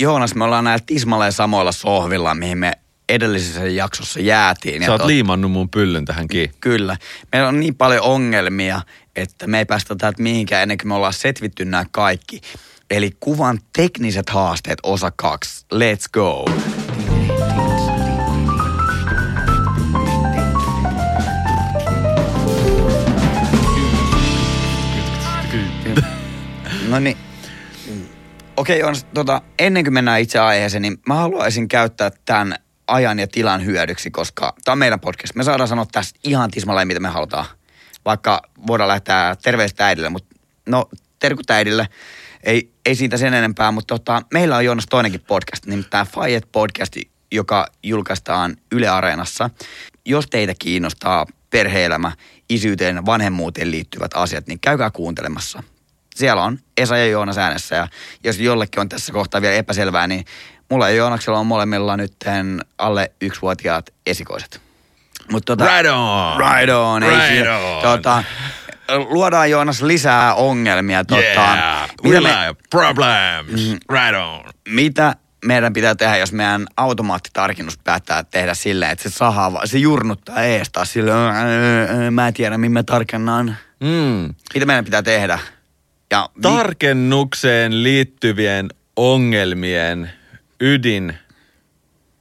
Joonas, me ollaan näillä tismalleen samoilla sohvilla, mihin me edellisessä jaksossa jäätiin. Sä oot liimannut mun pyllyn tähän kiinni. Kyllä. Meillä on niin paljon ongelmia, että me ei päästä täältä mihinkään ennen kuin me ollaan setvitty nämä kaikki. Eli kuvan tekniset haasteet osa kaksi. Let's go. No niin. Okei, on, tota, ennen kuin mennään itse aiheeseen, niin mä haluaisin käyttää tämän ajan ja tilan hyödyksi, koska tämä on meidän podcast. Me saadaan sanoa tästä ihan tismalleen, mitä me halutaan. Vaikka voidaan lähteä terveistä äidille, mutta no terkut äidille. Ei, ei siitä sen enempää, mutta tota, meillä on Joonas toinenkin podcast, nimittäin Fayet podcast, joka julkaistaan Yle Areenassa. Jos teitä kiinnostaa perheelämä, isyyteen, vanhemmuuteen liittyvät asiat, niin käykää kuuntelemassa. Siellä on Esa ja Joonas äänessä ja jos jollekin on tässä kohtaa vielä epäselvää, niin mulla ja Joonaksella on molemmilla nyt alle yksivuotiaat esikoiset. Mut tota, right on! Right on! Right ei on. Tota, luodaan Joonas lisää ongelmia. Tota, yeah, mitä, me, problems, mm, right on. Mitä meidän pitää tehdä, jos meidän automaattitarkennus päättää tehdä silleen, että se sahaa, se jurnuttaa ees taas silleen, mä en tiedä, mihin mä tarkennan. Mm. Mitä meidän pitää tehdä? Ja Tarkennukseen liittyvien ongelmien ydin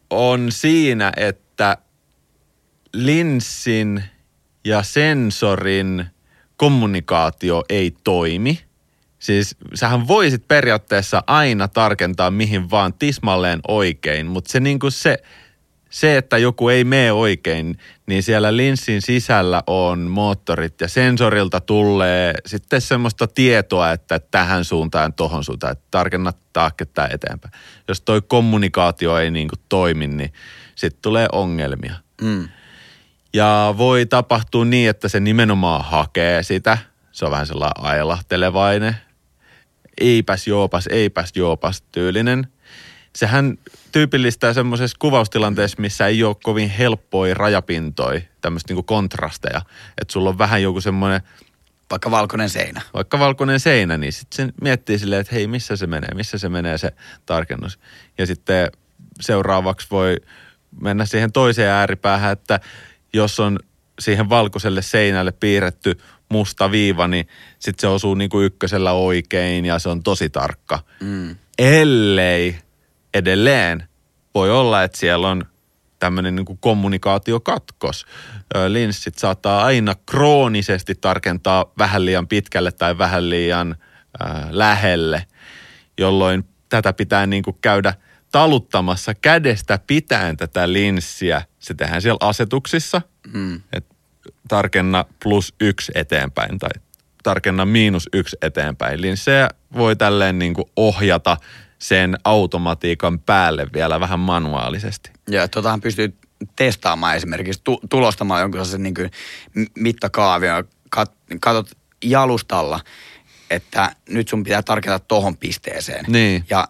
on siinä, että linssin ja sensorin kommunikaatio ei toimi. Siis sähän voisit periaatteessa aina tarkentaa mihin vaan tismalleen oikein, mutta se niinku se, se, että joku ei mene oikein, niin siellä linssin sisällä on moottorit ja sensorilta tulee sitten semmoista tietoa, että tähän suuntaan, tohon suuntaan, että tarkenna taaketta eteenpäin. Jos toi kommunikaatio ei niin kuin toimi, niin sitten tulee ongelmia. Mm. Ja voi tapahtua niin, että se nimenomaan hakee sitä. Se on vähän sellainen ailahtelevainen. Eipäs joopas, eipäs joopas tyylinen – sehän tyypillistää semmoisessa kuvaustilanteessa, missä ei ole kovin helppoja rajapintoja, tämmöistä niinku kontrasteja. Että sulla on vähän joku semmoinen... Vaikka valkoinen seinä. Vaikka valkoinen seinä, niin sitten se miettii silleen, että hei, missä se menee, missä se menee se tarkennus. Ja sitten seuraavaksi voi mennä siihen toiseen ääripäähän, että jos on siihen valkoiselle seinälle piirretty musta viiva, niin sitten se osuu niin kuin ykkösellä oikein ja se on tosi tarkka. Mm. Ellei edelleen voi olla, että siellä on tämmöinen niin kommunikaatiokatkos. Linssit saattaa aina kroonisesti tarkentaa vähän liian pitkälle tai vähän liian äh, lähelle, jolloin tätä pitää niin kuin käydä taluttamassa kädestä pitäen tätä linssiä. Se tehdään siellä asetuksissa, mm. että tarkenna plus yksi eteenpäin tai tarkenna miinus yksi eteenpäin. Linssejä voi tälleen niin kuin ohjata sen automatiikan päälle vielä vähän manuaalisesti. Ja totahan pystyy testaamaan esimerkiksi, tu- tulostamaan jonkun sellaisen niin mittakaavion, kat- katot jalustalla, että nyt sun pitää tarkentaa tohon pisteeseen. Niin. Ja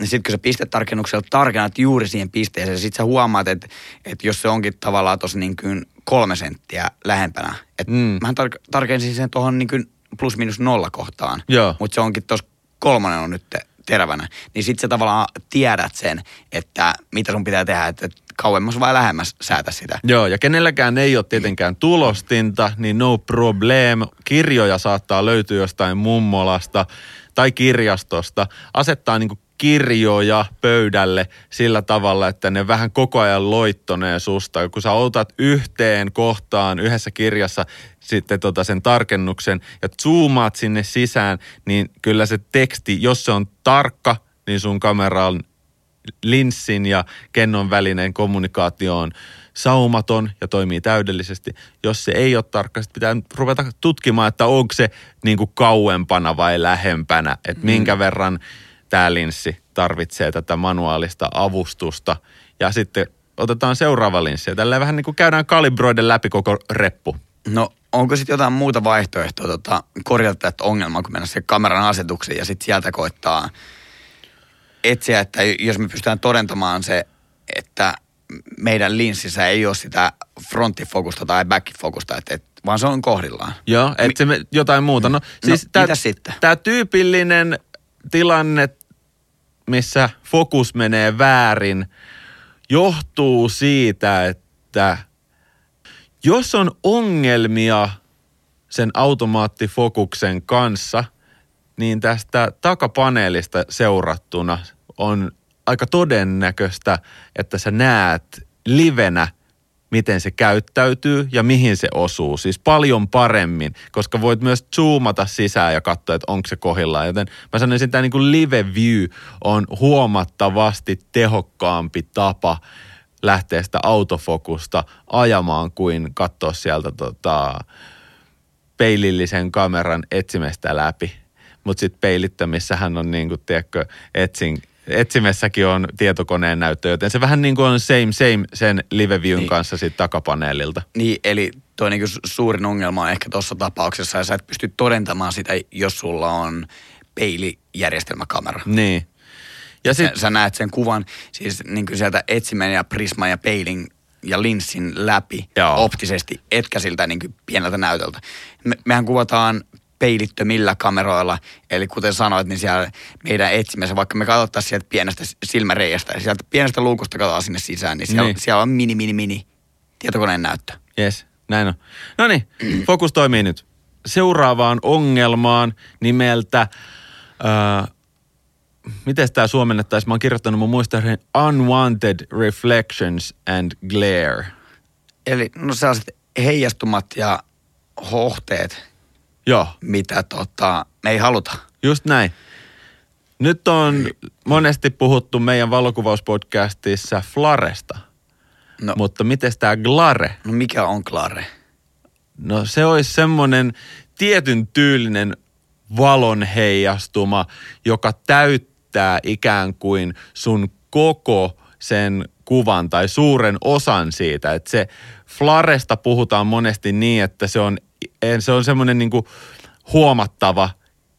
sitten kun sä pistetarkennuksella tarkennat juuri siihen pisteeseen, sit sä huomaat, että, että jos se onkin tavallaan tuossa niin kuin kolme senttiä lähempänä, että mm. mähän tar- tarkensin sen tuohon niin plus minus nolla kohtaan, mutta se onkin tuossa kolmonen on nyt terävänä, niin sitten sä tavallaan tiedät sen, että mitä sun pitää tehdä, että kauemmas vai lähemmäs säätä sitä. Joo, ja kenelläkään ei ole tietenkään tulostinta, niin no problem. Kirjoja saattaa löytyä jostain mummolasta tai kirjastosta. Asettaa niin kirjoja pöydälle sillä tavalla, että ne vähän koko ajan loittonee susta. Kun sä otat yhteen kohtaan yhdessä kirjassa sitten tota sen tarkennuksen ja zoomaat sinne sisään, niin kyllä se teksti, jos se on tarkka, niin sun kameran linssin ja kennon välinen kommunikaatio on saumaton ja toimii täydellisesti. Jos se ei ole tarkka, sitten pitää ruveta tutkimaan, että onko se niin kuin kauempana vai lähempänä, että mm. minkä verran tämä linssi tarvitsee tätä manuaalista avustusta. Ja sitten otetaan seuraava linssi tällä vähän niin kuin käydään kalibroiden läpi koko reppu. No onko sitten jotain muuta vaihtoehtoa tota, korjata tätä ongelmaa, kun mennään se kameran asetukseen ja sitten sieltä koittaa etsiä, että jos me pystytään todentamaan se, että meidän linssissä ei ole sitä fronttifokusta tai backfokusta, että, että, vaan se on kohdillaan. Joo, että se jotain muuta. No, no siis no, tää, sitten? Tämä tyypillinen tilanne missä fokus menee väärin, johtuu siitä, että jos on ongelmia sen automaattifokuksen kanssa, niin tästä takapaneelista seurattuna on aika todennäköistä, että sä näet livenä, miten se käyttäytyy ja mihin se osuu. Siis paljon paremmin, koska voit myös zoomata sisään ja katsoa, että onko se kohillaan. Joten mä sanoisin, että tämä niin kuin live view on huomattavasti tehokkaampi tapa lähteä sitä autofokusta ajamaan kuin katsoa sieltä tota, peilillisen kameran etsimestä läpi. Mutta sitten peilittämissähän on niin kuin, tiedätkö, etsin, etsimessäkin on tietokoneen näyttö, joten se vähän niin kuin on same same sen live viewn niin. kanssa siitä takapaneelilta. Niin, eli tuo niin suurin ongelma on ehkä tuossa tapauksessa, ja sä et pysty todentamaan sitä, jos sulla on peilijärjestelmäkamera. Niin. Ja sit... sä, sä näet sen kuvan siis niin kuin sieltä etsimen ja prisman ja peilin ja linssin läpi Joo. optisesti, etkä siltä niin kuin pieneltä näytöltä. Me, mehän kuvataan peilittömillä kameroilla. Eli kuten sanoit, niin siellä meidän etsimässä, vaikka me katsottaisiin sieltä pienestä silmäreiästä ja sieltä pienestä luukusta katsotaan sinne sisään, niin siellä, niin. siellä on mini, mini, mini tietokoneen näyttö. Yes, näin on. No niin, fokus toimii nyt. Seuraavaan ongelmaan nimeltä, äh, miten tämä suomennettaisiin? Mä oon kirjoittanut mun muistaakseni Unwanted Reflections and Glare. Eli no sellaiset heijastumat ja hohteet, Joo. mitä tota, me ei haluta. Just näin. Nyt on monesti puhuttu meidän valokuvauspodcastissa Flaresta. No. Mutta miten tämä Glare? No mikä on Glare? No se olisi semmoinen tietyn tyylinen valon heijastuma, joka täyttää ikään kuin sun koko sen kuvan tai suuren osan siitä. Että se Flaresta puhutaan monesti niin, että se on se on semmoinen niin huomattava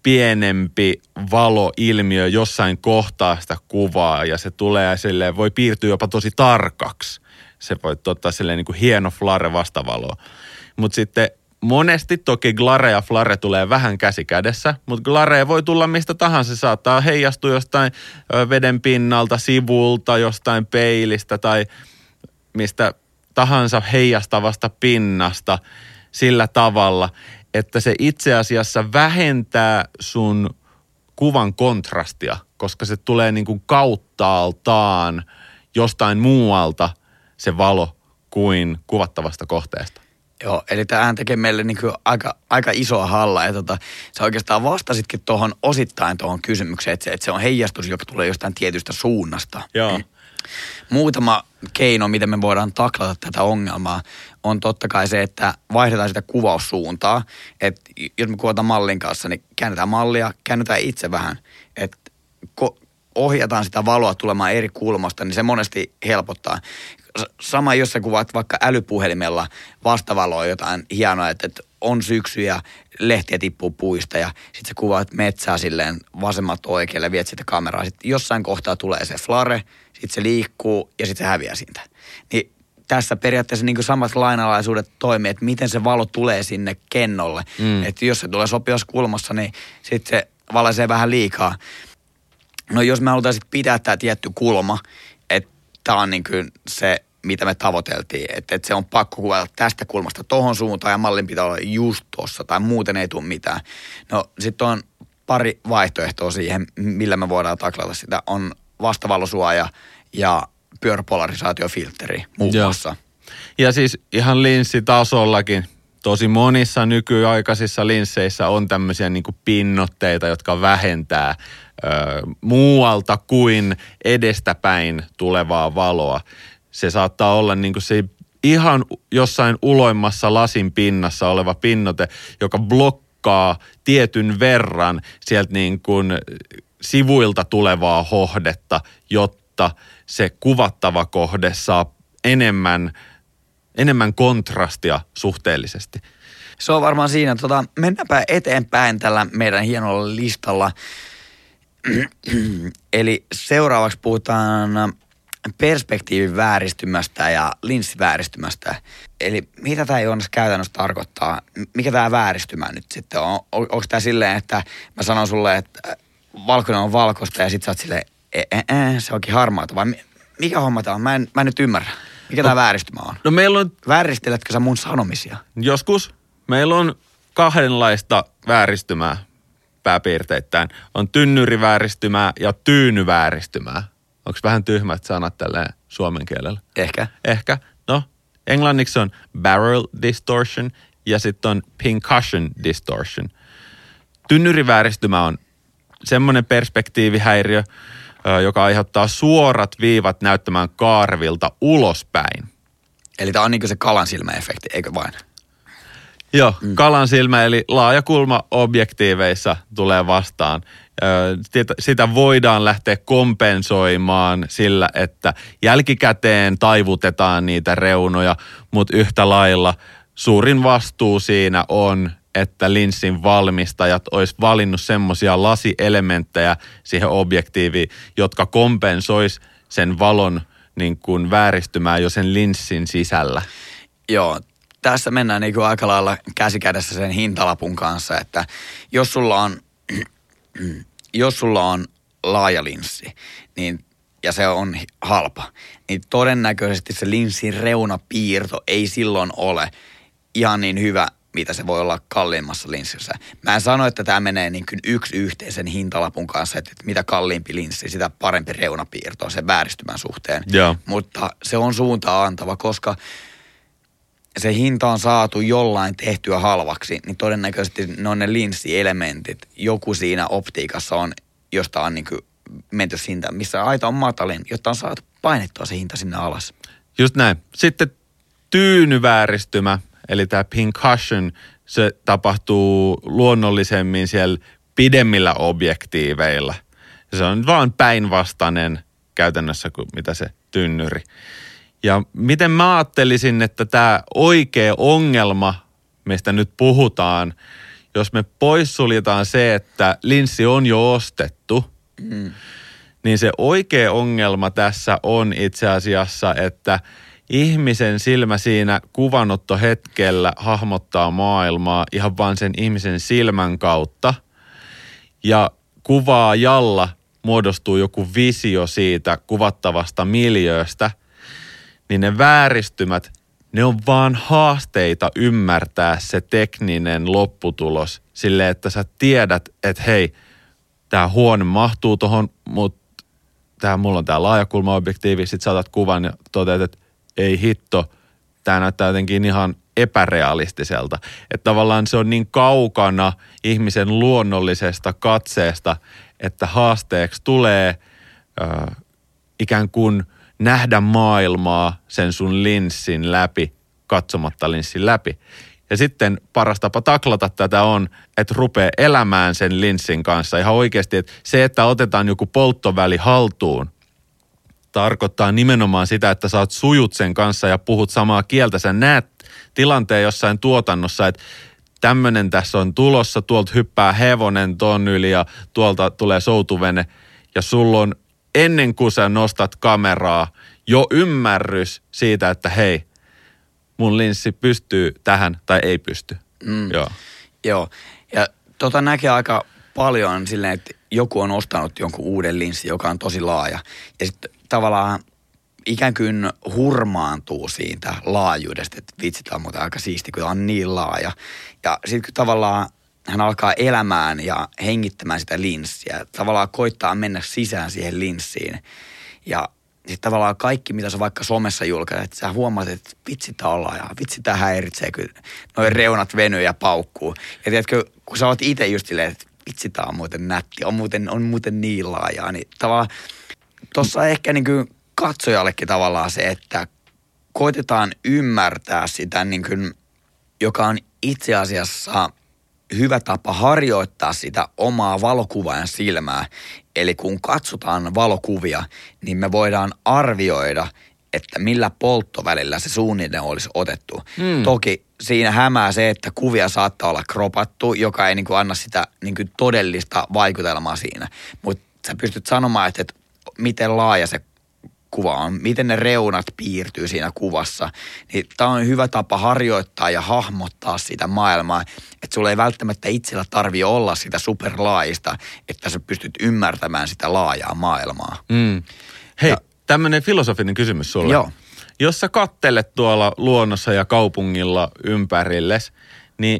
pienempi valoilmiö jossain kohtaa sitä kuvaa ja se tulee silleen, voi piirtyä jopa tosi tarkaksi. Se voi ottaa silleen niin kuin hieno flare vastavalo. Mutta sitten monesti toki glare ja flare tulee vähän käsi kädessä, mutta glare voi tulla mistä tahansa. Se saattaa heijastua jostain veden pinnalta, sivulta, jostain peilistä tai mistä tahansa heijastavasta pinnasta – sillä tavalla, että se itse asiassa vähentää sun kuvan kontrastia, koska se tulee niin kuin kauttaaltaan jostain muualta se valo kuin kuvattavasta kohteesta. Joo, eli tämähän tekee meille niin kuin aika, aika isoa halla. Ja tota, sä oikeastaan vastasitkin tuohon osittain tuohon kysymykseen, että se, että se on heijastus, joka tulee jostain tietystä suunnasta. Joo. Muutama keino, miten me voidaan taklata tätä ongelmaa, on totta kai se, että vaihdetaan sitä kuvaussuuntaa. Että jos me kuvataan mallin kanssa, niin käännetään mallia, käännetään itse vähän. Että ohjataan sitä valoa tulemaan eri kulmasta, niin se monesti helpottaa. Sama, jos sä kuvaat vaikka älypuhelimella vastavaloa jotain hienoa, että, että on syksy ja lehtiä tippuu puista ja sitten sä kuvaat metsää silleen vasemmat oikealle, viet sitä kameraa. Sitten jossain kohtaa tulee se flare, sitten se liikkuu ja sitten se häviää siitä. Niin tässä periaatteessa niin samat lainalaisuudet toimii, että miten se valo tulee sinne kennolle. Mm. Että jos se tulee sopivassa kulmassa, niin sitten se valaisee vähän liikaa. No jos me halutaan sitten pitää tämä tietty kulma, että tämä on niin kuin se, mitä me tavoiteltiin. Että, että se on pakko kuvata tästä kulmasta tohon suuntaan ja mallin pitää olla just tuossa tai muuten ei tule mitään. No sitten on pari vaihtoehtoa siihen, millä me voidaan taklata sitä. On vastavalosuoja ja pyöräpolarisaatiofiltteri muun muassa. Ja siis ihan linssitasollakin tosi monissa nykyaikaisissa linsseissä on tämmöisiä niin pinnotteita, jotka vähentää ö, muualta kuin edestäpäin tulevaa valoa. Se saattaa olla niin se ihan jossain uloimmassa lasin pinnassa oleva pinnote, joka blokkaa tietyn verran sieltä niin kuin sivuilta tulevaa hohdetta, jotta se kuvattava kohde saa enemmän, enemmän kontrastia suhteellisesti. Se on varmaan siinä. Tota, mennäänpä eteenpäin tällä meidän hienolla listalla. Eli seuraavaksi puhutaan perspektiivin vääristymästä ja linssivääristymästä. Eli mitä tämä Joonas käytännössä tarkoittaa? Mikä tämä vääristymä nyt sitten on? on onko tämä silleen, että mä sanon sulle, että valkoinen on valkoista ja sitten sä oot silleen, E, e, e, se onkin harmaata, vai mi- mikä homma tää on? Mä en, mä en nyt ymmärrä. Mikä tää vääristymä on? No meillä on Vääristeletkö sä mun sanomisia? joskus, meillä on kahdenlaista vääristymää pääpiirteittäin. On tynnyrivääristymää ja tyynyvääristymää. Onko vähän tyhmät sanat tälleen suomen kielellä? Ehkä. Ehkä. No, englanniksi on barrel distortion ja sitten on pincushion distortion. Tynnyrivääristymä on semmoinen perspektiivihäiriö, joka aiheuttaa suorat viivat näyttämään kaarvilta ulospäin. Eli tää on niinku se kalan silmäefekti, eikö vain? Joo, mm. kalan silmä eli laaja kulma objektiiveissa tulee vastaan. Sitä voidaan lähteä kompensoimaan sillä, että jälkikäteen taivutetaan niitä reunoja, mutta yhtä lailla suurin vastuu siinä on, että linssin valmistajat olisi valinnut semmoisia lasielementtejä siihen objektiiviin, jotka kompensois sen valon niin kuin vääristymää jo sen linssin sisällä. Joo, tässä mennään niinku aika lailla käsikädessä sen hintalapun kanssa, että jos sulla on, jos sulla on laaja linssi, niin ja se on halpa, niin todennäköisesti se linssin reunapiirto ei silloin ole ihan niin hyvä, mitä se voi olla kalliimmassa linssissä. Mä en sano, että tämä menee niin kuin yksi yhteisen hintalapun kanssa, että mitä kalliimpi linssi, sitä parempi reunapiirto sen vääristymän suhteen. Joo. Mutta se on suuntaa antava, koska se hinta on saatu jollain tehtyä halvaksi, niin todennäköisesti ne on ne linssielementit. Joku siinä optiikassa on, josta on niin kuin menty hinta, missä aita on matalin, jotta on saatu painettua se hinta sinne alas. Just näin. Sitten tyynyvääristymä, eli tämä pincushion, se tapahtuu luonnollisemmin siellä pidemmillä objektiiveilla. Se on vaan päinvastainen käytännössä kuin mitä se tynnyri. Ja miten mä ajattelisin, että tämä oikea ongelma, mistä nyt puhutaan, jos me poissuljetaan se, että linssi on jo ostettu, Mm. niin se oikea ongelma tässä on itse asiassa, että ihmisen silmä siinä kuvanottohetkellä hahmottaa maailmaa ihan vain sen ihmisen silmän kautta. Ja kuvaajalla muodostuu joku visio siitä kuvattavasta miljööstä, niin ne vääristymät, ne on vaan haasteita ymmärtää se tekninen lopputulos sille, että sä tiedät, että hei, tämä huone mahtuu tuohon, mutta tää, mulla on tämä laajakulmaobjektiivi, sit sä otat kuvan ja toteat, että ei hitto, tämä näyttää jotenkin ihan epärealistiselta. Että tavallaan se on niin kaukana ihmisen luonnollisesta katseesta, että haasteeksi tulee ö, ikään kuin nähdä maailmaa sen sun linssin läpi, katsomatta linssin läpi. Ja sitten paras tapa taklata tätä on, että rupeaa elämään sen linssin kanssa ihan oikeasti. Että se, että otetaan joku polttoväli haltuun, tarkoittaa nimenomaan sitä, että sä oot sujut sen kanssa ja puhut samaa kieltä. Sä näet tilanteen jossain tuotannossa, että tämmöinen tässä on tulossa, tuolta hyppää hevonen ton yli ja tuolta tulee soutuvene. Ja sulla on ennen kuin sä nostat kameraa jo ymmärrys siitä, että hei, mun linssi pystyy tähän tai ei pysty. Mm. Joo. Joo, ja tota näkee aika paljon silleen, että joku on ostanut jonkun uuden linssin, joka on tosi laaja. Ja sitten tavallaan ikään kuin hurmaantuu siitä laajuudesta, että vitsi, tämä on muuten aika siisti, kun tämä on niin laaja. Ja sitten kun tavallaan hän alkaa elämään ja hengittämään sitä linssiä, tavallaan koittaa mennä sisään siihen linssiin. Ja sitten tavallaan kaikki, mitä sä vaikka somessa julkaiset, sä huomaat, että vitsi tää on laaja, vitsi tää häiritsee, kun noin reunat venyy ja paukkuu. Ja tiedätkö, kun sä oot itse just silleen, että vitsi tää on muuten nätti, on muuten, on muuten niin laajaa, niin tavallaan tuossa ehkä niin kuin katsojallekin tavallaan se, että koitetaan ymmärtää sitä niin kuin, joka on itse asiassa hyvä tapa harjoittaa sitä omaa valokuvaajan silmää. Eli kun katsotaan valokuvia, niin me voidaan arvioida, että millä polttovälillä se suunnilleen olisi otettu. Mm. Toki siinä hämää se, että kuvia saattaa olla kropattu, joka ei niin kuin anna sitä niin kuin todellista vaikutelmaa siinä. Mutta sä pystyt sanomaan, että, että miten laaja se kuva on, miten ne reunat piirtyy siinä kuvassa. Niin tämä on hyvä tapa harjoittaa ja hahmottaa sitä maailmaa, että sulla ei välttämättä itsellä tarvi olla sitä superlaajista, että sä pystyt ymmärtämään sitä laajaa maailmaa. Mm. Hei, Ja- tämmöinen filosofinen kysymys sulle. Joo. Jos sä kattelet tuolla luonnossa ja kaupungilla ympärilles, niin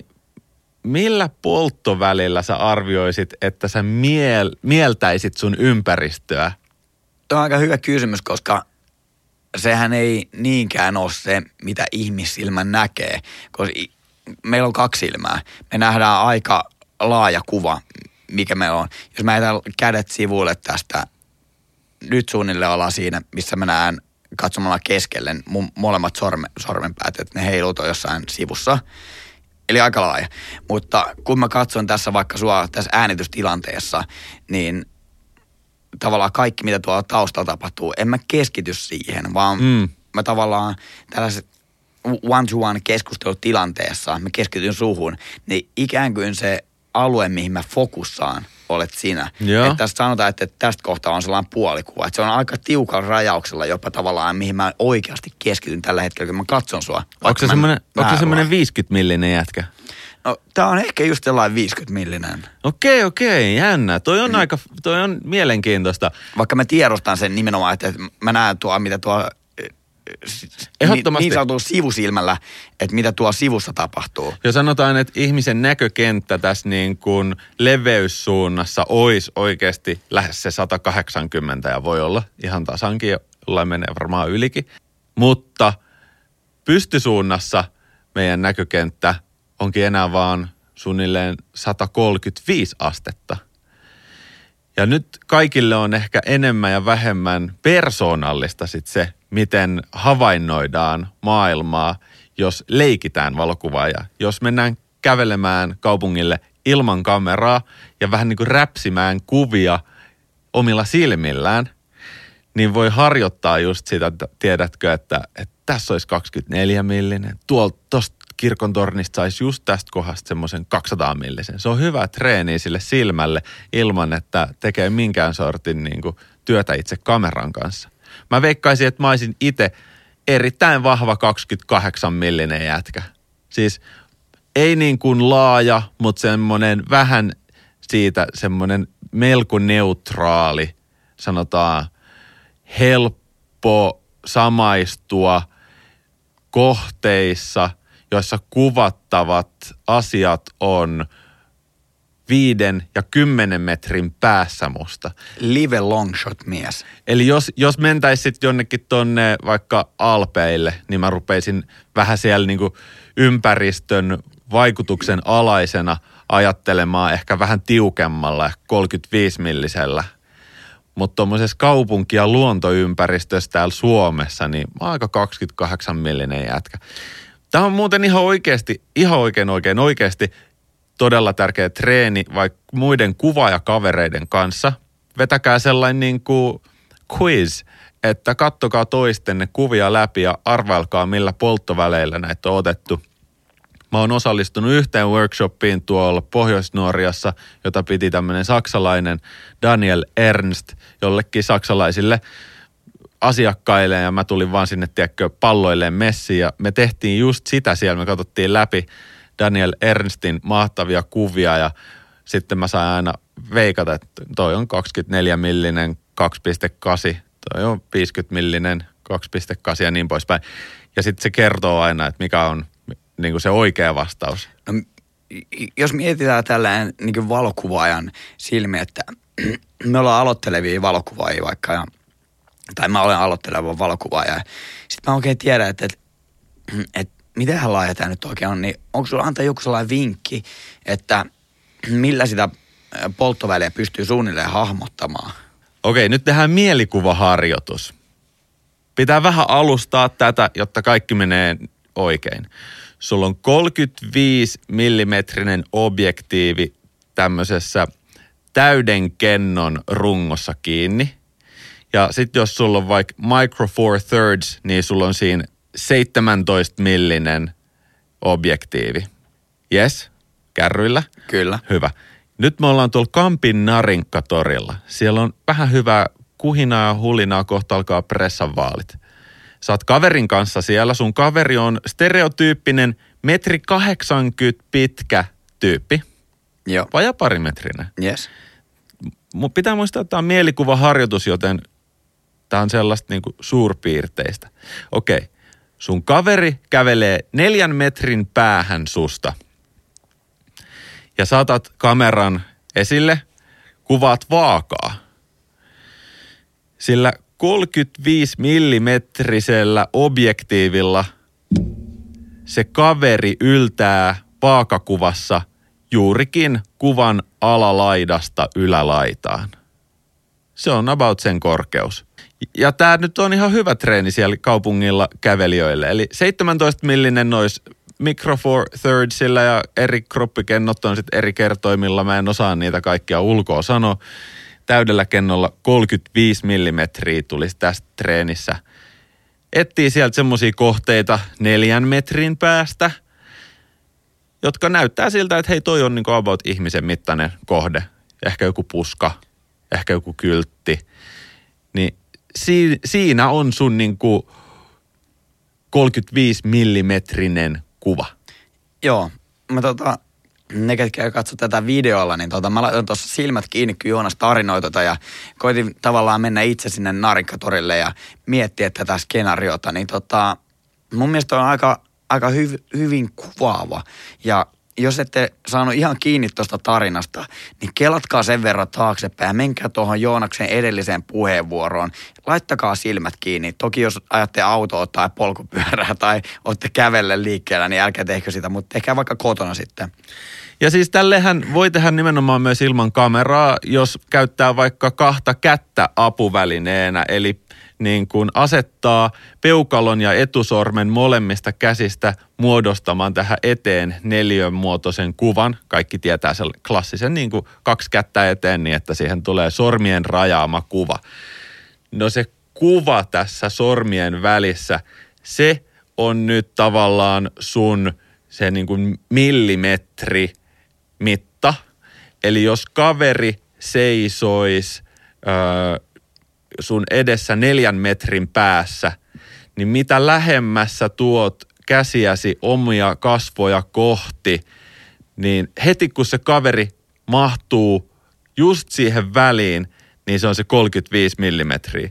millä polttovälillä sä arvioisit, että sä miel, mieltäisit sun ympäristöä? Tuo on aika hyvä kysymys, koska sehän ei niinkään ole se, mitä ihmissilmä näkee. Koska meillä on kaksi silmää. Me nähdään aika laaja kuva, mikä meillä on. Jos mä jätän kädet sivuille tästä, nyt suunnilleen ollaan siinä, missä mä näen katsomalla keskelle mun molemmat sorme, sormenpäät, että ne heilut on jossain sivussa. Eli aika laaja. Mutta kun mä katson tässä vaikka sua tässä äänitystilanteessa, niin tavallaan kaikki, mitä tuolla taustalla tapahtuu, en mä keskity siihen, vaan Mm. mä tavallaan tällaiset one-to-one keskustelutilanteessa, mä keskityn suhun, niin ikään kuin se alue, mihin mä fokussaan, olet sinä. Joo. Että tästä sanotaan, että tästä kohtaa on sellainen puolikuva. Että se on aika tiukalla rajauksella jopa tavallaan, mihin mä oikeasti keskityn tällä hetkellä, kun mä katson sua. Onko se semmoinen, onko se näen semmoinen sua. 50 millinen jätkä? No, tää on ehkä just sellainen 50 millinen. Okei, okei, jännä. Toi on aika, toi on mielenkiintoista. Vaikka mä tiedostan sen nimenomaan, että mä näen tuo, mitä tuo Ehdottomasti. Niin, sanotulla sivusilmällä, että mitä tuo sivussa tapahtuu. Ja sanotaan, että ihmisen näkökenttä tässä niin kuin leveyssuunnassa olisi oikeasti lähes se 180 ja voi olla ihan tasankin, jollain menee varmaan ylikin. Mutta pystysuunnassa meidän näkökenttä onkin enää vaan suunnilleen 135 astetta. Ja nyt kaikille on ehkä enemmän ja vähemmän persoonallista sit se, miten havainnoidaan maailmaa, jos leikitään valokuvaajaa. Jos mennään kävelemään kaupungille ilman kameraa ja vähän niin kuin räpsimään kuvia omilla silmillään, niin voi harjoittaa just sitä, että tiedätkö, että, että tässä olisi 24 millinen, tuolta kirkon tornista saisi just tästä kohdasta semmoisen 200 millisen. Se on hyvä treeni sille silmälle ilman, että tekee minkään sortin niin kuin, työtä itse kameran kanssa. Mä veikkaisin, että mä olisin itse erittäin vahva 28 millinen jätkä. Siis ei niin kuin laaja, mutta semmoinen vähän siitä semmoinen melko neutraali, sanotaan helppo samaistua kohteissa, joissa kuvattavat asiat on viiden ja kymmenen metrin päässä musta. Live long shot mies. Eli jos, jos mentäisiin sitten jonnekin tonne vaikka Alpeille, niin mä rupeisin vähän siellä niinku ympäristön vaikutuksen alaisena ajattelemaan ehkä vähän tiukemmalla, ehkä 35 millisellä. Mutta tuommoisessa kaupunki- ja luontoympäristössä täällä Suomessa, niin mä oon aika 28 millinen jätkä. Tämä on muuten ihan oikeasti, ihan oikein oikein oikeasti todella tärkeä treeni vaikka muiden kuvaajakavereiden kanssa. Vetäkää sellainen niin kuin quiz, että kattokaa toistenne kuvia läpi ja arvailkaa millä polttoväleillä näitä on otettu. Mä oon osallistunut yhteen workshopiin tuolla Pohjois-Norjassa, jota piti tämmöinen saksalainen Daniel Ernst jollekin saksalaisille asiakkaille ja mä tulin vaan sinne, tiedätkö, palloilleen messiin ja me tehtiin just sitä siellä, me katsottiin läpi Daniel Ernstin mahtavia kuvia ja sitten mä sain aina veikata, että toi on 24 millinen 2.8, toi on 50 millinen 2.8 ja niin poispäin. Ja sitten se kertoo aina, että mikä on niin kuin se oikea vastaus. No, jos mietitään tällainen niin valokuvaajan silmi, että me ollaan aloittelevia valokuvaajia vaikka, ja, tai mä olen aloitteleva valokuvaaja. Sitten mä oikein tiedän, että, että, että mitenhän laaja tämä nyt oikein on, niin onko sulla antaa joku sellainen vinkki, että millä sitä polttoväliä pystyy suunnilleen hahmottamaan? Okei, nyt tehdään mielikuvaharjoitus. Pitää vähän alustaa tätä, jotta kaikki menee oikein. Sulla on 35 millimetrinen objektiivi tämmöisessä täyden kennon rungossa kiinni. Ja sitten jos sulla on vaikka Micro Four Thirds, niin sulla on siinä 17 millinen objektiivi. Yes, kärryillä. Kyllä. Hyvä. Nyt me ollaan tuolla Kampin Narinkkatorilla. Siellä on vähän hyvää kuhinaa ja hulinaa, kohta alkaa pressan vaalit. Sä oot kaverin kanssa siellä, sun kaveri on stereotyyppinen metri 80 pitkä tyyppi, Joo. vajaa parimetrinen. Yes. Mut pitää muistaa, että tämä on mielikuvaharjoitus, joten tämä on sellaista niinku suurpiirteistä. Okei, sun kaveri kävelee neljän metrin päähän susta. Ja saatat kameran esille, kuvaat vaakaa. Sillä 35 millimetrisellä objektiivilla se kaveri yltää vaakakuvassa juurikin kuvan alalaidasta ylälaitaan. Se on about sen korkeus. Ja tämä nyt on ihan hyvä treeni siellä kaupungilla kävelijöille. Eli 17 millinen nois Micro Four Thirdsillä ja eri kroppikennot on sitten eri kertoimilla. Mä en osaa niitä kaikkia ulkoa sanoa. Täydellä kennolla 35 millimetriä tulisi tästä treenissä. Etsii sieltä semmoisia kohteita neljän metrin päästä, jotka näyttää siltä, että hei toi on niin about ihmisen mittainen kohde. Ehkä joku puska, ehkä joku kyltti. Niin si- siinä on sun niin kuin 35 millimetrinen kuva. Joo. Mä tota, ne, ketkä katso tätä videolla, niin tota, mä laitoin tuossa silmät kiinni, kun Joonas tarinoi tota, ja koitin tavallaan mennä itse sinne Narinkatorille ja miettiä tätä skenaariota, niin tota, mun mielestä on aika, aika hyv, hyvin kuvaava. Ja jos ette saanut ihan kiinni tuosta tarinasta, niin kelatkaa sen verran taaksepäin menkää tuohon Joonaksen edelliseen puheenvuoroon. Laittakaa silmät kiinni. Toki jos ajatte autoa tai polkupyörää tai olette kävelle liikkeellä, niin älkää tehkö sitä, mutta tehkää vaikka kotona sitten. Ja siis tällehän voi tehdä nimenomaan myös ilman kameraa, jos käyttää vaikka kahta kättä apuvälineenä, eli niin kuin asettaa peukalon ja etusormen molemmista käsistä muodostamaan tähän eteen neljön muotoisen kuvan. Kaikki tietää sen klassisen niin kuin kaksi kättä eteen niin, että siihen tulee sormien rajaama kuva. No se kuva tässä sormien välissä, se on nyt tavallaan sun se niin kuin millimetri mitta. Eli jos kaveri seisois öö, sun edessä neljän metrin päässä, niin mitä lähemmässä tuot käsiäsi omia kasvoja kohti, niin heti kun se kaveri mahtuu just siihen väliin, niin se on se 35 millimetriä.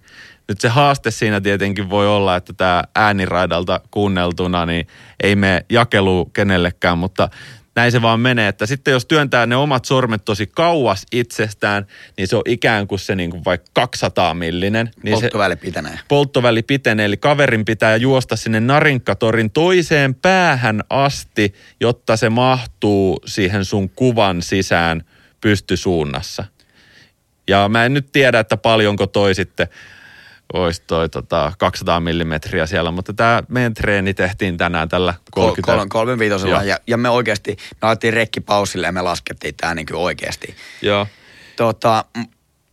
Nyt se haaste siinä tietenkin voi olla, että tämä ääniraidalta kuunneltuna niin ei me jakelu kenellekään, mutta näin se vaan menee, että sitten jos työntää ne omat sormet tosi kauas itsestään, niin se on ikään kuin se niin kuin vaikka 200 millinen. Niin se Polttoväli pitenee. polttoväli pitenee, eli kaverin pitää juosta sinne Narinkatorin toiseen päähän asti, jotta se mahtuu siihen sun kuvan sisään pystysuunnassa. Ja mä en nyt tiedä, että paljonko toi sitten olisi toi tota 200 millimetriä siellä, mutta tämä meidän treeni tehtiin tänään tällä 30. Kol- kolmen viitosella Joo. ja, ja, me oikeasti, me ajettiin rekki pausille ja me laskettiin tämä niin kuin oikeasti. Joo. Tota,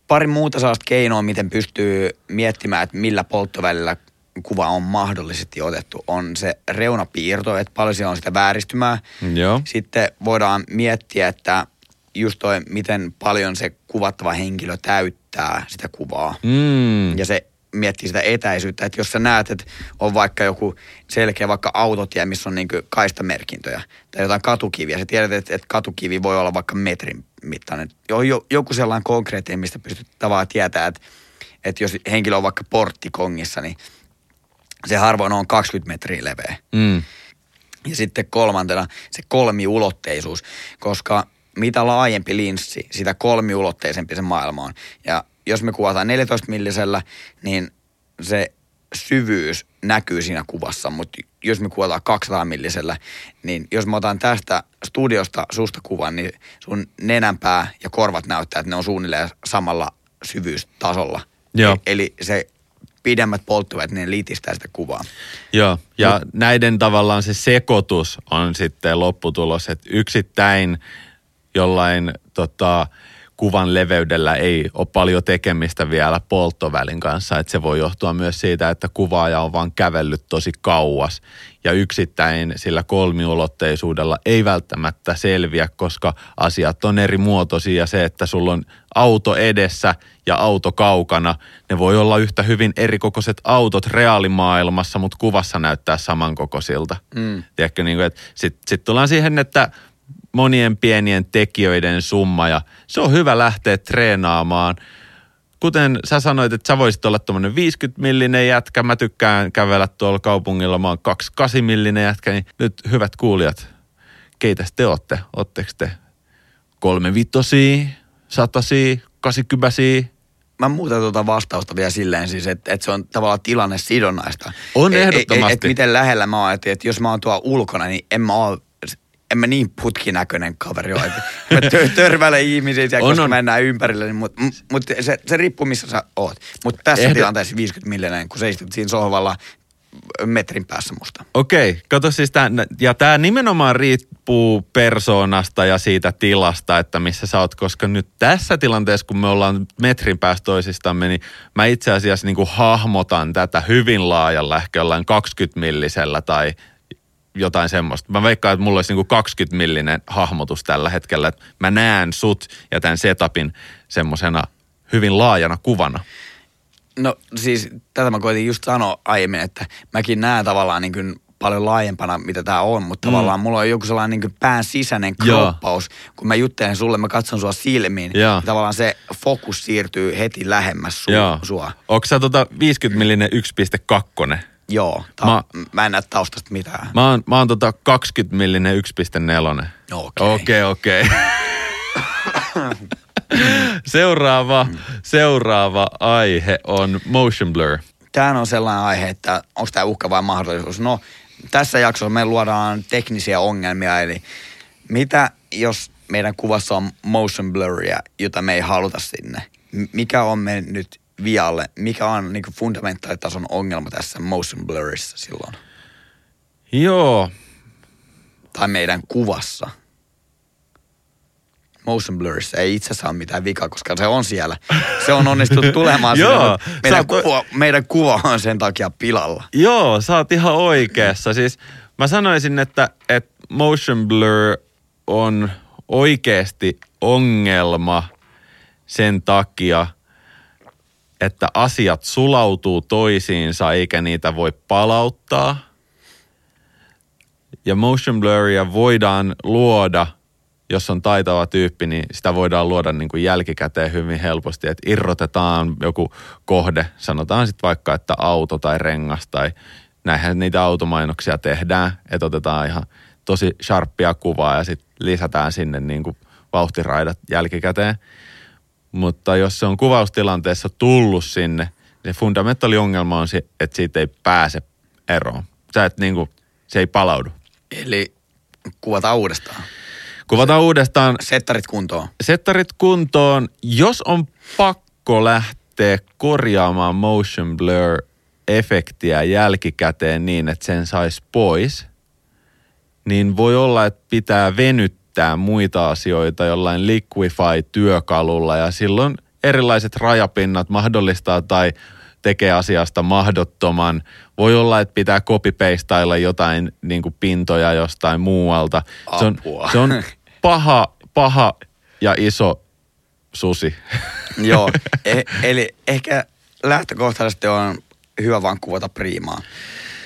pari muuta sellaista keinoa, miten pystyy miettimään, että millä polttovälillä kuva on mahdollisesti otettu, on se reunapiirto, että paljon siellä on sitä vääristymää. Joo. Sitten voidaan miettiä, että just toi, miten paljon se kuvattava henkilö täyttää sitä kuvaa. Mm. Ja se miettii sitä etäisyyttä, että jos sä näet, että on vaikka joku selkeä vaikka autotie, missä on niin kaistamerkintöjä tai jotain katukiviä, sä tiedät, että, että katukivi voi olla vaikka metrin mittainen. Jo, jo, joku sellainen konkreettinen, mistä pystyt tavallaan tietää, että, että jos henkilö on vaikka porttikongissa, niin se harvoin on 20 metriä leveä. Mm. Ja sitten kolmantena se kolmiulotteisuus, koska mitä laajempi linssi, sitä kolmiulotteisempi se maailma on. Ja jos me kuvataan 14 millisellä, niin se syvyys näkyy siinä kuvassa, mutta jos me kuvataan 200 millisellä, niin jos mä otan tästä studiosta susta kuvan, niin sun nenänpää ja korvat näyttää, että ne on suunnilleen samalla syvyystasolla. Joo. E- eli se pidemmät polttuvat, ne liitistää sitä kuvaa. Joo, ja näiden tavallaan se sekoitus on sitten lopputulos, että yksittäin jollain tota, kuvan leveydellä ei ole paljon tekemistä vielä polttovälin kanssa. Että se voi johtua myös siitä, että kuvaaja on vaan kävellyt tosi kauas ja yksittäin sillä kolmiulotteisuudella ei välttämättä selviä, koska asiat on eri muotoisia ja se, että sulla on auto edessä ja auto kaukana, ne voi olla yhtä hyvin erikokoiset autot reaalimaailmassa, mutta kuvassa näyttää samankokoisilta. Mm. Tiedätkö, niin kuin, että sitten sit tullaan siihen, että monien pienien tekijöiden summa ja se on hyvä lähteä treenaamaan. Kuten sä sanoit, että sä voisit olla tuommoinen 50 millinen jätkä, mä tykkään kävellä tuolla kaupungilla, mä oon 28 millinen jätkä, niin nyt hyvät kuulijat, keitä te ootte? Ootteko te kolme vitosia, satasia, kasikympäsiä? Mä muutan tuota vastausta vielä silleen siis, että, että se on tavallaan tilanne sidonnaista. On ehdottomasti. Että miten lähellä mä oon, että, että jos mä oon tuolla ulkona, niin en mä oo en mä niin putkinäköinen kaveri ole. Mä tö- törmäilen ihmisiä siellä, On, koska on. mennään ympärille, niin, mutta mut se, se riippuu missä sä oot. Mutta tässä Ehdot- tilanteessa 50 miljoonaa, kun sä istut siinä sohvalla metrin päässä musta. Okei, kato siis tää, ja tämä nimenomaan riippuu persoonasta ja siitä tilasta, että missä sä oot, koska nyt tässä tilanteessa, kun me ollaan metrin päästä toisistamme, niin mä itse asiassa niin kuin hahmotan tätä hyvin laajalla, ehkä jollain 20 millisellä tai jotain semmoista. Mä veikkaan, että mulla olisi niin kuin 20 millinen hahmotus tällä hetkellä, että mä näen sut ja tämän setupin semmoisena hyvin laajana kuvana. No siis tätä mä koitin just sanoa aiemmin, että mäkin näen tavallaan niin kuin paljon laajempana, mitä tämä on, mutta mm. tavallaan mulla on joku sellainen niin kuin pään sisäinen Joo. kroppaus. Kun mä juttelen sulle, mä katson sua silmiin, Joo. niin tavallaan se fokus siirtyy heti lähemmäs su- Joo. sua. Onko sä tota 50 millinen 1.2? Joo, ta- Mä- mä, en näe taustasta mitään. Mä oon, mä oon tota 20 millinen 1.4. Okei. Okei, okei. seuraava, seuraava aihe on motion blur. Tämä on sellainen aihe, että onko tämä uhka vai mahdollisuus. No, tässä jaksossa me luodaan teknisiä ongelmia, eli mitä jos meidän kuvassa on motion blurria, jota me ei haluta sinne? Mikä on mennyt vialle? Mikä on niin fundamentaalitason ongelma tässä motion blurissa silloin? Joo, Tai meidän kuvassa? Motion blurissa ei itse asiassa ole mitään vikaa, koska se on siellä. Se on onnistunut tulemaan sinne, Joo, meidän, oot- kuva, meidän kuva on sen takia pilalla. joo, sä oot ihan oikeassa. Siis mä sanoisin, että, että motion blur on oikeasti ongelma sen takia, että asiat sulautuu toisiinsa eikä niitä voi palauttaa. Ja motion bluria voidaan luoda, jos on taitava tyyppi, niin sitä voidaan luoda niin kuin jälkikäteen hyvin helposti. Että irrotetaan joku kohde, sanotaan sitten vaikka, että auto tai rengas tai näinhän niitä automainoksia tehdään, että otetaan ihan tosi sharppia kuvaa ja sitten lisätään sinne niin kuin vauhtiraidat jälkikäteen. Mutta jos se on kuvaustilanteessa tullut sinne, niin fundamentaali ongelma on se, että siitä ei pääse eroon. Sä et niin kuin, se ei palaudu. Eli kuvataan uudestaan. Kuvataan uudestaan Settarit kuntoon. settarit kuntoon. Jos on pakko lähteä korjaamaan motion blur efektiä jälkikäteen niin, että sen saisi pois, niin voi olla, että pitää venyttää muita asioita jollain Liquify-työkalulla ja silloin erilaiset rajapinnat mahdollistaa tai tekee asiasta mahdottoman. Voi olla, että pitää copy-pastailla jotain niin kuin pintoja jostain muualta. Se on, Apua. se on paha, paha ja iso susi. Joo, e- eli ehkä lähtökohtaisesti on hyvä vaan kuvata priimaa.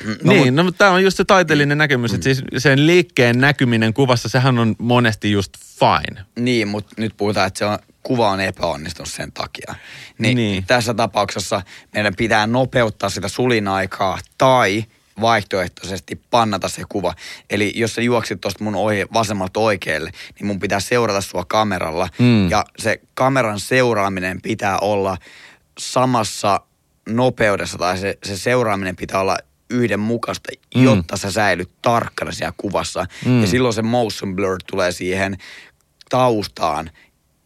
No, No, niin, no tämä on just se taiteellinen näkemys, että siis sen liikkeen näkyminen kuvassa, sehän on monesti just fine. Niin, mutta nyt puhutaan, että se on, kuva on epäonnistunut sen takia. Niin, Niin. niin. tässä tapauksessa meidän pitää nopeuttaa sitä sulinaikaa tai vaihtoehtoisesti pannata se kuva. Eli jos sä juoksit tuosta mun ohi, vasemmalta oikealle, niin mun pitää seurata sua kameralla. Mm. Ja se kameran seuraaminen pitää olla samassa nopeudessa tai se, se seuraaminen pitää olla yhdenmukaista, Mm. jotta sä säilyt tarkkana siellä kuvassa. Mm. Ja silloin se motion blur tulee siihen taustaan,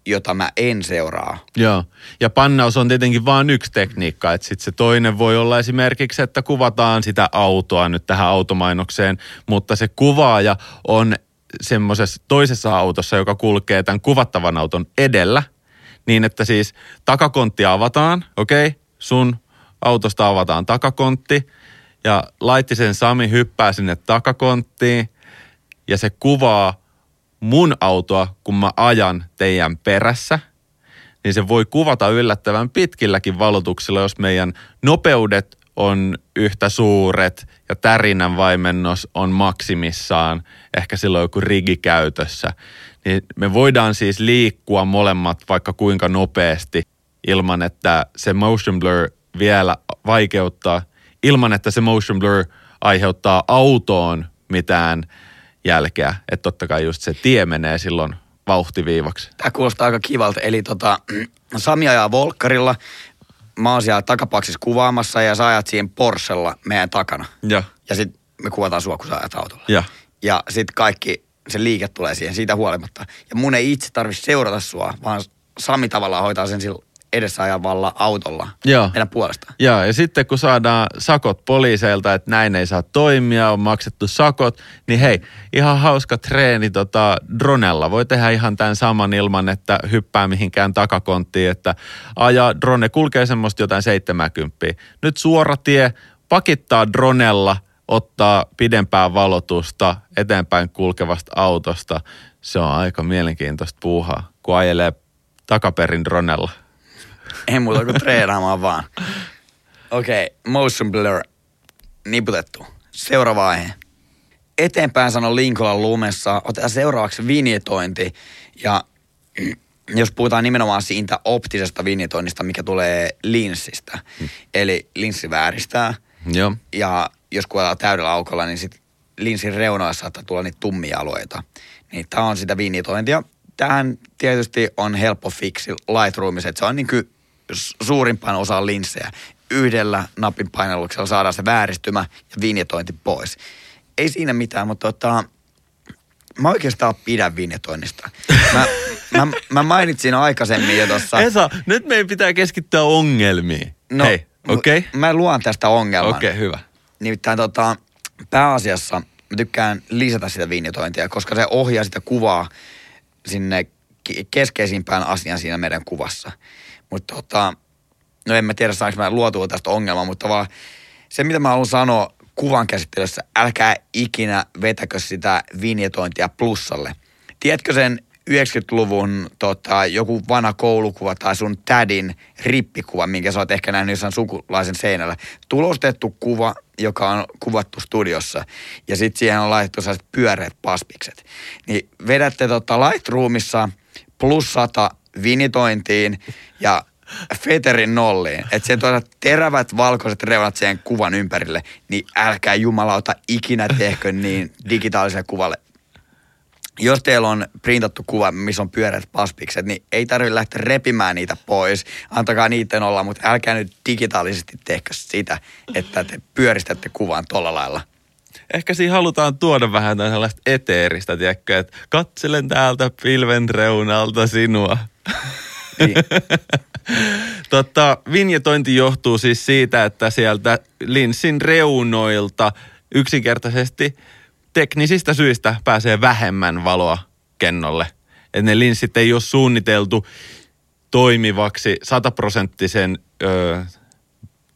jota mä en seuraa. Joo, ja pannaus on tietenkin vain yksi tekniikka, että sitten se toinen voi olla esimerkiksi, että kuvataan sitä autoa nyt tähän automainokseen, mutta se kuvaaja on semmoisessa toisessa autossa, joka kulkee tämän kuvattavan auton edellä, niin, että siis takakontti avataan, okei, okay? sun autosta avataan takakontti ja Laittisen Sami hyppää sinne takakonttiin ja se kuvaa mun autoa, kun mä ajan teidän perässä, niin se voi kuvata yllättävän pitkilläkin valotuksilla, jos meidän nopeudet on yhtä suuret ja tärinän vaimennos on maksimissaan, ehkä silloin joku rigi käytössä, niin me voidaan siis liikkua molemmat vaikka kuinka nopeasti ilman, että se motion blur vielä vaikeuttaa, ilman että se motion blur aiheuttaa autoon mitään jälkeä. Että totta kai just se tie menee silloin vauhtiviivaksi. Tämä kuulostaa aika kivalta. Eli tota, Sami ajaa Volkkarilla, mä oon siellä takapaksissa kuvaamassa ja sä ajat siihen Porschella meidän takana. Ja, Ja sitten me kuvataan sua, kun sä ajat autolla. ja, Ja sitten kaikki, se liike tulee siihen siitä huolimatta. Ja mun ei itse tarvitse seurata sua, vaan Sami tavallaan hoitaa sen sillä edessä ajavalla autolla Joo. meidän puolesta. ja, ja sitten kun saadaan sakot poliiseilta, että näin ei saa toimia, on maksettu sakot, niin hei, ihan hauska treeni tota, dronella. Voi tehdä ihan tämän saman ilman, että hyppää mihinkään takakonttiin, että ajaa drone, kulkee semmoista jotain 70. Nyt suora tie, pakittaa dronella, ottaa pidempää valotusta eteenpäin kulkevasta autosta. Se on aika mielenkiintoista puuhaa, kun ajelee takaperin dronella. Ei muuta kuin treenaamaan vaan. Okei, okay, motion blur. Niputettu. Seuraava aihe. Eteenpäin sano Linkolan lumessa. Otetaan seuraavaksi vinjetointi. Ja jos puhutaan nimenomaan siitä optisesta vinjetoinnista, mikä tulee linssistä. Eli linssi vääristää. Joo. Ja jos kuvataan täydellä aukolla, niin sit linssin reunoissa saattaa tulla niitä tummia alueita. Niin tämä on sitä vinjetointia. Tähän tietysti on helppo fiksi Lightroomissa, että se on niin kuin suurimpaan osaan linssejä. Yhdellä napin painalluksella saadaan se vääristymä ja vinjetointi pois. Ei siinä mitään, mutta tota, mä oikeastaan pidän vinjetoinnista. Mä, mä, mä mainitsin aikaisemmin jo tuossa. Esa, nyt meidän pitää keskittyä ongelmiin. No, Hei, okei? Okay? Mä luon tästä ongelman. Okei, okay, hyvä. Nimittäin tota, pääasiassa mä tykkään lisätä sitä vinjetointia, koska se ohjaa sitä kuvaa sinne ke- keskeisimpään asiaan siinä meidän kuvassa. Mutta tota, no en mä tiedä saanko mä luotua tästä ongelmaa, mutta vaan se mitä mä haluan sanoa kuvan käsittelyssä, älkää ikinä vetäkö sitä vinjetointia plussalle. Tiedätkö sen 90-luvun tota, joku vanha koulukuva tai sun tädin rippikuva, minkä sä oot ehkä nähnyt jossain sukulaisen seinällä. Tulostettu kuva, joka on kuvattu studiossa ja sitten siihen on laitettu sellaiset pyöreät paspikset. Niin vedätte tota Lightroomissa plus 100 vinitointiin ja Feterin nolliin, että se tuota terävät valkoiset reunat sen kuvan ympärille, niin älkää jumalauta ikinä tehkö niin digitaaliselle kuvalle jos teillä on printattu kuva, missä on pyöreät paspikset, niin ei tarvitse lähteä repimään niitä pois. Antakaa niiden olla, mutta älkää nyt digitaalisesti tehkö sitä, että te pyöristätte kuvan tuolla lailla. Ehkä siinä halutaan tuoda vähän jotain sellaista eteeristä, tiedätkö, että katselen täältä pilven reunalta sinua. Niin. Totta, vinjetointi johtuu siis siitä, että sieltä linssin reunoilta yksinkertaisesti teknisistä syistä pääsee vähemmän valoa kennolle. Että ne linssit ei ole suunniteltu toimivaksi sataprosenttisen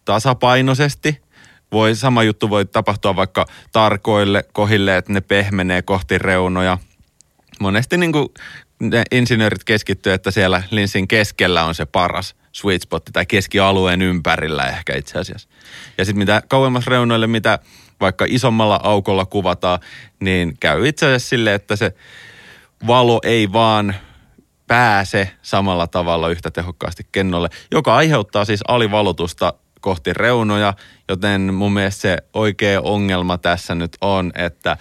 tasapainoisesti. Voi, sama juttu voi tapahtua vaikka tarkoille kohille, että ne pehmenee kohti reunoja. Monesti niin kuin ne insinöörit keskittyy, että siellä linssin keskellä on se paras sweet spot tai keskialueen ympärillä ehkä itse asiassa. Ja sitten mitä kauemmas reunoille, mitä vaikka isommalla aukolla kuvataan, niin käy itse asiassa sille, että se valo ei vaan pääse samalla tavalla yhtä tehokkaasti kennolle, joka aiheuttaa siis alivalotusta kohti reunoja, joten mun mielestä se oikea ongelma tässä nyt on, että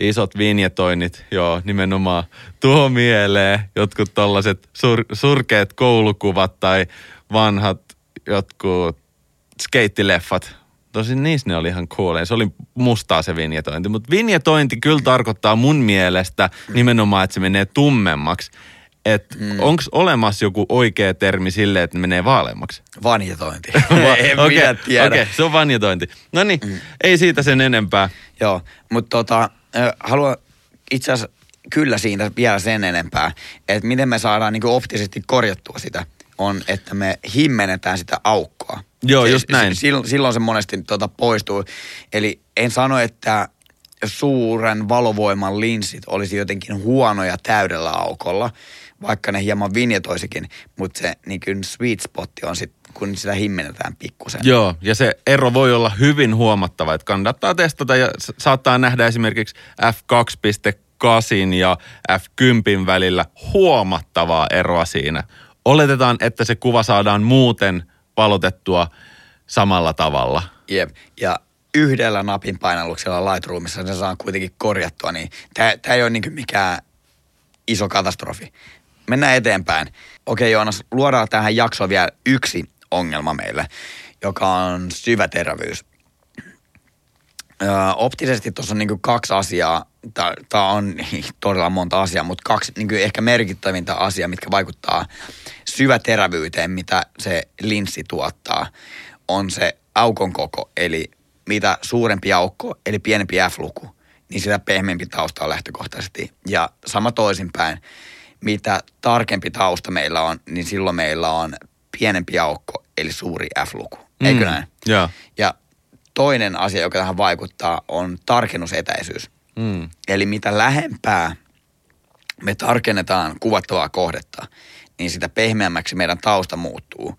isot vinjetoinnit, joo, nimenomaan tuo mieleen jotkut tollaset sur, surkeat koulukuvat tai vanhat jotkut skeittileffat. Tosin niissä ne oli ihan cool. Se oli mustaa se vinjetointi. Mutta vinjetointi kyllä tarkoittaa mun mielestä nimenomaan, että se menee tummemmaksi. Että mm. onko olemassa joku oikea termi sille, että ne menee vaaleammaksi? Vanjetointi. Va- en Okei, minä tiedä. Okei, se on vanjetointi. No niin, mm. ei siitä sen enempää. Joo, mutta tota, haluan itse asiassa kyllä siitä vielä sen enempää, että miten me saadaan niin optisesti korjattua sitä, on, että me himmenetään sitä aukkoa. Joo, Se- just näin. s- Silloin, silloin se monesti tuota, poistuu. Eli en sano, että suuren valovoiman linssit olisi jotenkin huonoja täydellä aukolla, vaikka ne hieman vinjetoisikin, mutta se niin kuin sweet spotti on sit, kun sitä himmenetään pikkusen. Joo, ja se ero voi olla hyvin huomattava, että kannattaa testata ja saattaa nähdä esimerkiksi f2.8 ja f10 välillä huomattavaa eroa siinä. Oletetaan, että se kuva saadaan muuten valotettua samalla tavalla. Jep. Ja yhdellä napin painalluksella Lightroomissa se saa kuitenkin korjattua, niin tämä ei ole niin mikään iso katastrofi. Mennään eteenpäin. Okei Joonas, luodaan tähän jaksoon vielä yksi ongelma meille, joka on syväterävyys. Öö, optisesti tuossa on niinku kaksi asiaa, tämä on todella monta asiaa, mutta kaksi niinku ehkä merkittävintä asiaa, mitkä vaikuttaa syväterävyyteen, mitä se linssi tuottaa, on se aukon koko, eli mitä suurempi aukko, eli pienempi F-luku, niin sitä pehmeämpi tausta on lähtökohtaisesti. Ja sama toisinpäin, mitä tarkempi tausta meillä on, niin silloin meillä on pienempi aukko, eli suuri F-luku. Eikö Mm, näin? joo. Ja toinen asia, joka tähän vaikuttaa, on tarkennusetäisyys. Mm. Eli mitä lähempää me tarkennetaan kuvattavaa kohdetta, niin sitä pehmeämmäksi meidän tausta muuttuu.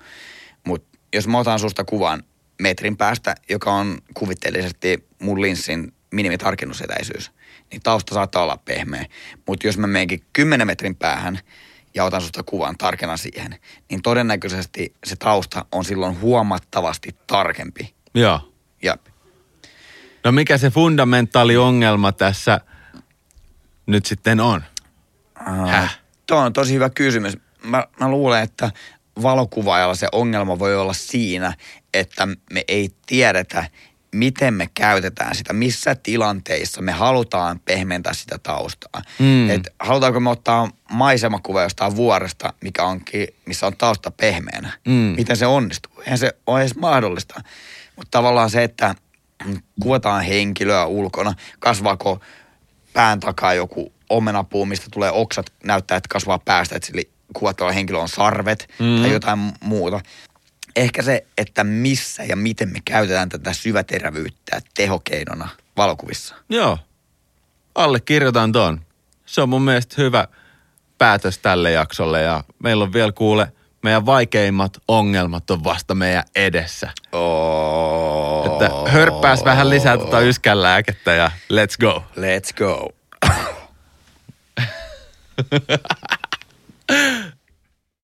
Mutta jos mä otan susta kuvan metrin päästä, joka on kuvitteellisesti mun linssin minimitarkennusetäisyys, niin tausta saattaa olla pehmeä. Mutta jos mä menenkin 10 metrin päähän ja otan susta kuvan, tarkennan siihen, niin todennäköisesti se tausta on silloin huomattavasti tarkempi. Joo. Ja No mikä se fundamentaali ongelma tässä nyt sitten on? Häh? Tuo on tosi hyvä kysymys. Mä, mä luulen, että valokuvaajalla se ongelma voi olla siinä, että me ei tiedetä, miten me käytetään sitä, missä tilanteissa me halutaan pehmentää sitä taustaa. Mm. Et halutaanko me ottaa maisemakuva jostain vuoresta, mikä onkin, missä on tausta pehmeänä. Mm. Miten se onnistuu? Eihän se ole edes mahdollista. Mutta tavallaan se, että kuvataan henkilöä ulkona, kasvaako pään takaa joku omenapuu, mistä tulee oksat, näyttää, että kasvaa päästä, että sillä kuvattavalla henkilöllä on sarvet Mm. tai jotain muuta. Ehkä se, että missä ja miten me käytetään tätä syväterävyyttä tehokeinona valokuvissa. Joo. Allekirjoitan ton. Se on mun mielestä hyvä päätös tälle jaksolle ja meillä on vielä kuule, meidän vaikeimmat ongelmat on vasta meidän edessä. Oh. Että hörppääs vähän lisää tota yskänlääkettä ja let's go. Let's go.